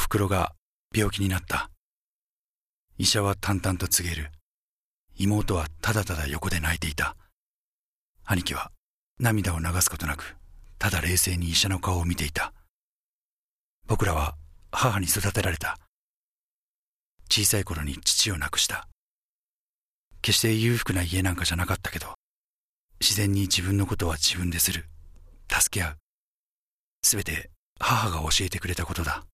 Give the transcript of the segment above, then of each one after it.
ふくろが病気になった。医者は淡々と告げる。妹はただただ横で泣いていた。兄貴は涙を流すことなく、ただ冷静に医者の顔を見ていた。僕らは母に育てられた。小さい頃に父を亡くした。決して裕福な家なんかじゃなかったけど、自然に自分のことは自分でする。助け合う。すべて母が教えてくれたことだ。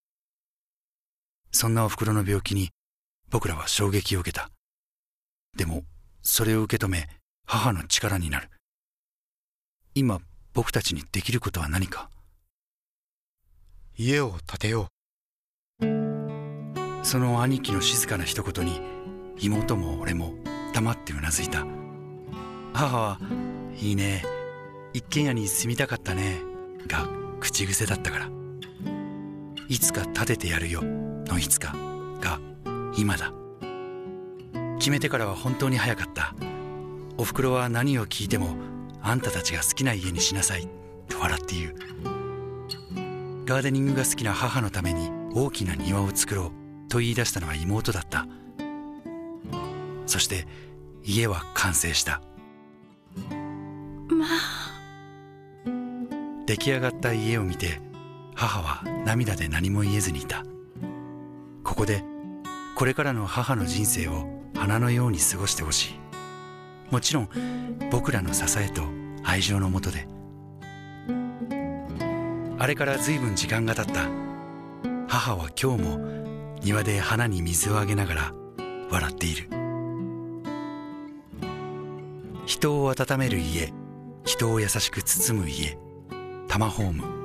そんなお袋の病気に僕らは衝撃を受けた。でも、それを受け止め、母の力になる。今、僕たちにできることは何か？家を建てよその兄貴の静かな一言に、妹も俺も黙ってうなずいた。母は、いいね、一軒家に住みたかったね、が口癖だったから。いつか建ててやるよ、のいつか、が今だ。決めてからは本当に早かった。お袋は何を聞いても、あんたたちが好きな家にしなさい、と笑って言う。ガーデニングが好きな母のために大きな庭を作ろうと言い出したのは妹だった。そして家は完成した。まあ出来上がった家を見て母は涙で何も言えずにいた。ここでこれからの母の人生を花のように過ごしてほしい。もちろん僕らの支えと愛情のもとで。あれから随分時間が経った。母は今日も庭で花に水をあげながら笑っている。人を温める家、人を優しく包む家、タマホーム。